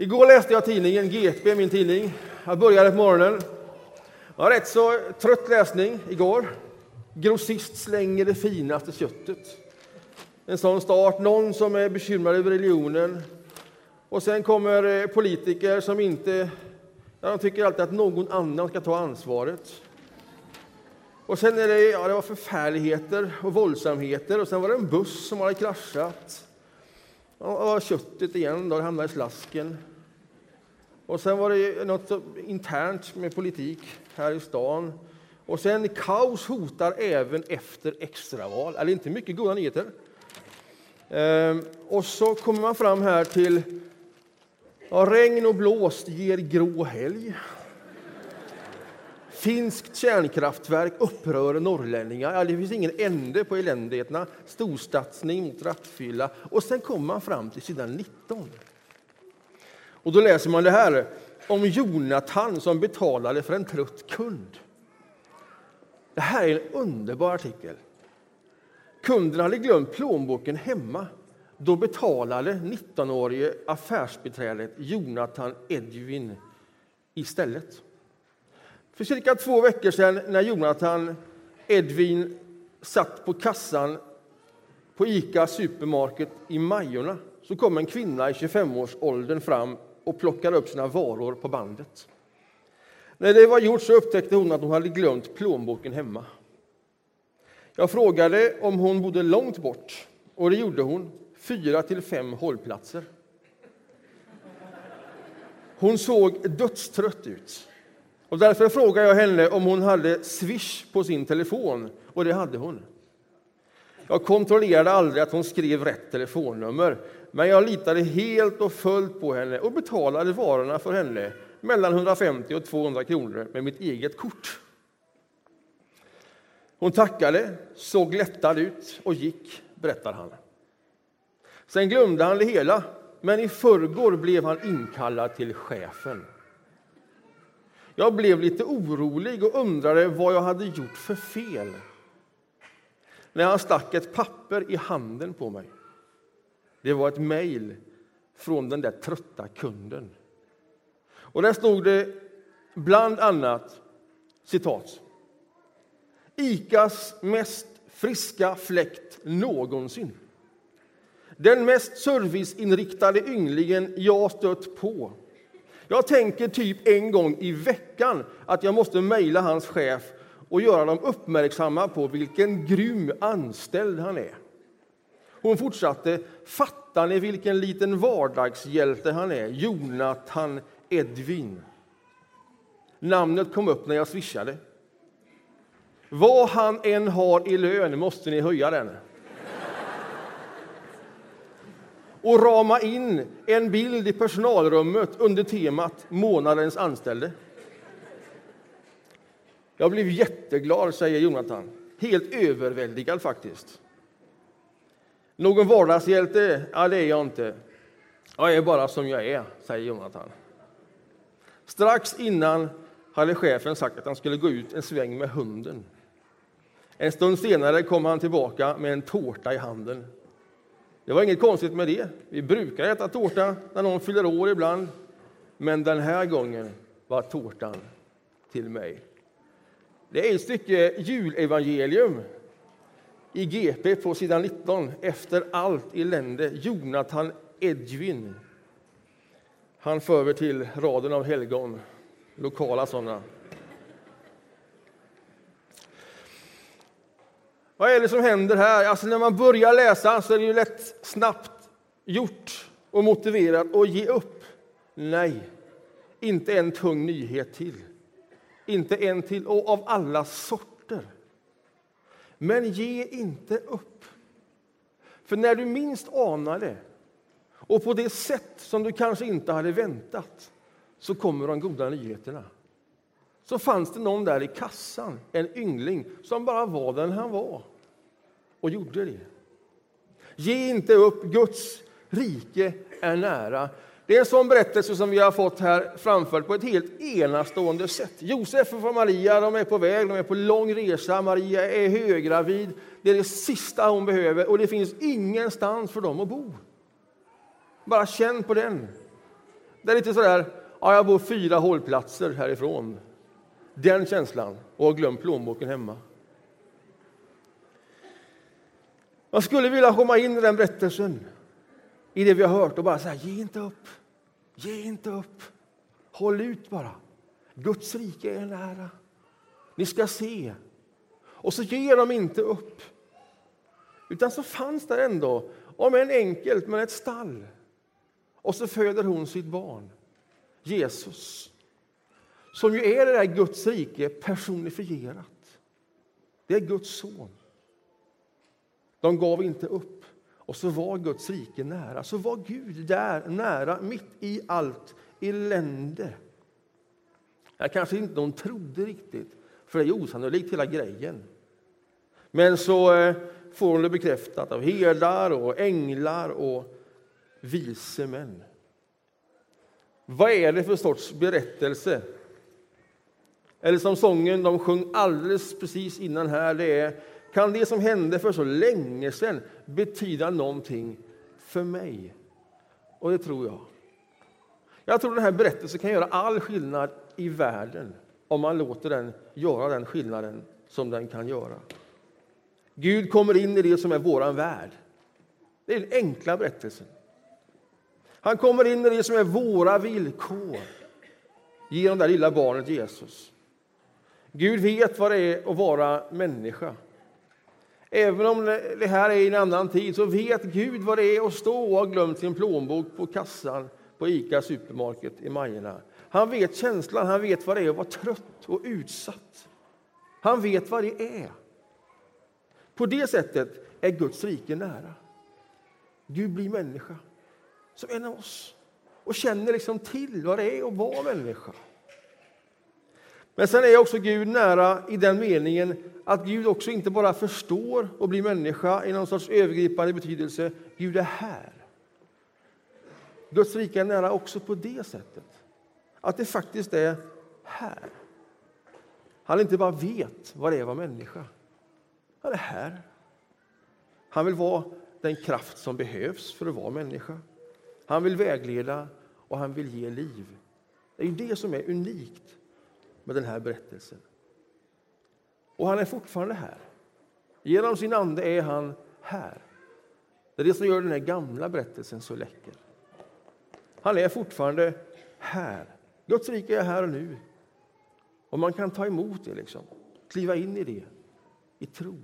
Igår läste jag tidningen GP, min tidning. Jag började på morgonen. Det var rätt så trött läsning igår. Grossist slänger det finaste köttet. En sån start. Någon som är bekymrad över religionen. Och sen kommer eh, politiker som inte... Ja, de tycker alltid att någon annan ska ta ansvaret. Och sen är det, ja, det var förfärligheter och våldsamheter och sen var det en buss som hade kraschat. Och köttet igen, då det hamnade i slasken. Och sen var det något internt med politik här i stan. Och sen kaos hotar även efter extraval. Eller inte mycket goda nyheter. Ehm, och så kommer man fram här till ja, regn och blåst ger grå helg. Finskt kärnkraftverk upprör norrlänningar. Ja, det finns ingen ände på eländigheterna. Storstadsning mot rattfylla. Och sen kommer man fram till sidan 19. Och då läser man det här om Jonathan som betalade för en trött kund. Det här är en underbar artikel. Kunden hade glömt plånboken hemma. Då betalade 19-årige affärsbiträdet Jonathan Edwin istället. För cirka två veckor sedan när Jonathan Edvin satt på kassan på Ica Supermarket i Majorna så kom en kvinna i 25-årsåldern fram och plockade upp sina varor på bandet. När det var gjort så upptäckte hon att hon hade glömt plånboken hemma. Jag frågade om hon bodde långt bort och det gjorde hon, fyra till fem hållplatser. Hon såg dödstrött ut. Och därför frågade jag henne om hon hade Swish på sin telefon, och det hade hon. Jag kontrollerade aldrig att hon skrev rätt telefonnummer, men jag litade helt och fullt på henne och betalade varorna för henne mellan 150 och 200 kronor med mitt eget kort. Hon tackade, såg lättad ut och gick, berättar han. Sen glömde han det hela, men i förrgår blev han inkallad till chefen. Jag blev lite orolig och undrade vad jag hade gjort för fel när han stack ett papper i handen på mig. Det var ett mejl från den där trötta kunden. Och där stod det bland annat citat. Icas mest friska fläkt någonsin. Den mest serviceinriktade ynglingen jag stött på jag tänker typ en gång i veckan att jag måste mejla hans chef och göra dem uppmärksamma på vilken grym anställd han är. Hon fortsatte. Fattar ni vilken liten vardagshjälte han är? Jonathan Edvin. Namnet kom upp när jag swishade. Vad han än har i lön måste ni höja den. Och rama in en bild i personalrummet under temat månadens anställde. Jag blev jätteglad, säger Jonathan. Helt överväldigad faktiskt. Någon vardagshjälte? Ja, det är jag inte. Jag är bara som jag är, säger Jonathan. Strax innan hade chefen sagt att han skulle gå ut en sväng med hunden. En stund senare kom han tillbaka med en tårta i handen. Det var inget konstigt med det. Vi brukar äta tårta när någon fyller år ibland. Men den här gången var tårtan till mig. Det är ett stycke julevangelium i GP på sidan 19. Efter allt elände, Jonathan Edwin. Han för över till raden av helgon, lokala sådana. Vad är det som händer här? Alltså när man börjar läsa så är det ju lätt snabbt gjort och motiverat att ge upp. Nej, inte en tung nyhet till. Inte en till, och av alla sorter. Men ge inte upp. För när du minst anar det, och på det sätt som du kanske inte hade väntat, så kommer de goda nyheterna. Så fanns det någon där i kassan, en yngling, som bara var den han var och gjorde det. Ge inte upp, Guds rike är nära. Det är en sån berättelse som vi har fått här framförd på ett helt enastående sätt. Josef och Maria de är på väg, de är på lång resa. Maria är höggravid. Det är det sista hon behöver och det finns ingenstans för dem att bo. Bara känn på den. Det är lite sådär, ja, jag bor fyra hållplatser härifrån. Den känslan, och har glömt plånboken hemma. Jag skulle vilja komma in i den berättelsen, i det vi har hört och bara säga, ge inte upp, ge inte upp, håll ut bara. Guds rike är nära. Ni ska se. Och så ger de inte upp. Utan så fanns där ändå, om än enkelt, men ett stall. Och så föder hon sitt barn, Jesus. Som ju är det där Guds rike personifierat. Det är Guds son. De gav inte upp. Och så var Guds rike nära. Så var Gud där, nära, mitt i allt elände. Jag kanske inte de trodde riktigt, för det är osannolikt hela grejen. Men så eh, får hon det bekräftat av herdar och änglar och vise män. Vad är det för sorts berättelse? Eller som sången de sjöng alldeles precis innan här, det är kan det som hände för så länge sedan betyda någonting för mig? Och det tror jag. Jag tror den här berättelsen kan göra all skillnad i världen om man låter den göra den skillnaden som den kan göra. Gud kommer in i det som är vår värld. Det är den enkla berättelsen. Han kommer in i det som är våra villkor genom det lilla barnet Jesus. Gud vet vad det är att vara människa. Även om det här är i en annan tid så vet Gud vad det är att stå och ha glömt sin plånbok på kassan på Ica Supermarket i Majorna. Han vet känslan, han vet vad det är att vara trött och utsatt. Han vet vad det är. På det sättet är Guds rike nära. Gud blir människa som en av oss och känner liksom till vad det är att vara människa. Men sen är också Gud nära i den meningen att Gud också inte bara förstår och blir människa i någon sorts övergripande betydelse. Gud är här. Guds rike är nära också på det sättet. Att det faktiskt är här. Han inte bara vet vad det är att vara människa. Han är här. Han vill vara den kraft som behövs för att vara människa. Han vill vägleda och han vill ge liv. Det är det som är unikt med den här berättelsen. Och han är fortfarande här. Genom sin ande är han här. Det är det som gör den här gamla berättelsen så läcker. Han är fortfarande här. Guds rike är här och nu. Och man kan ta emot det, liksom. kliva in i det i tro.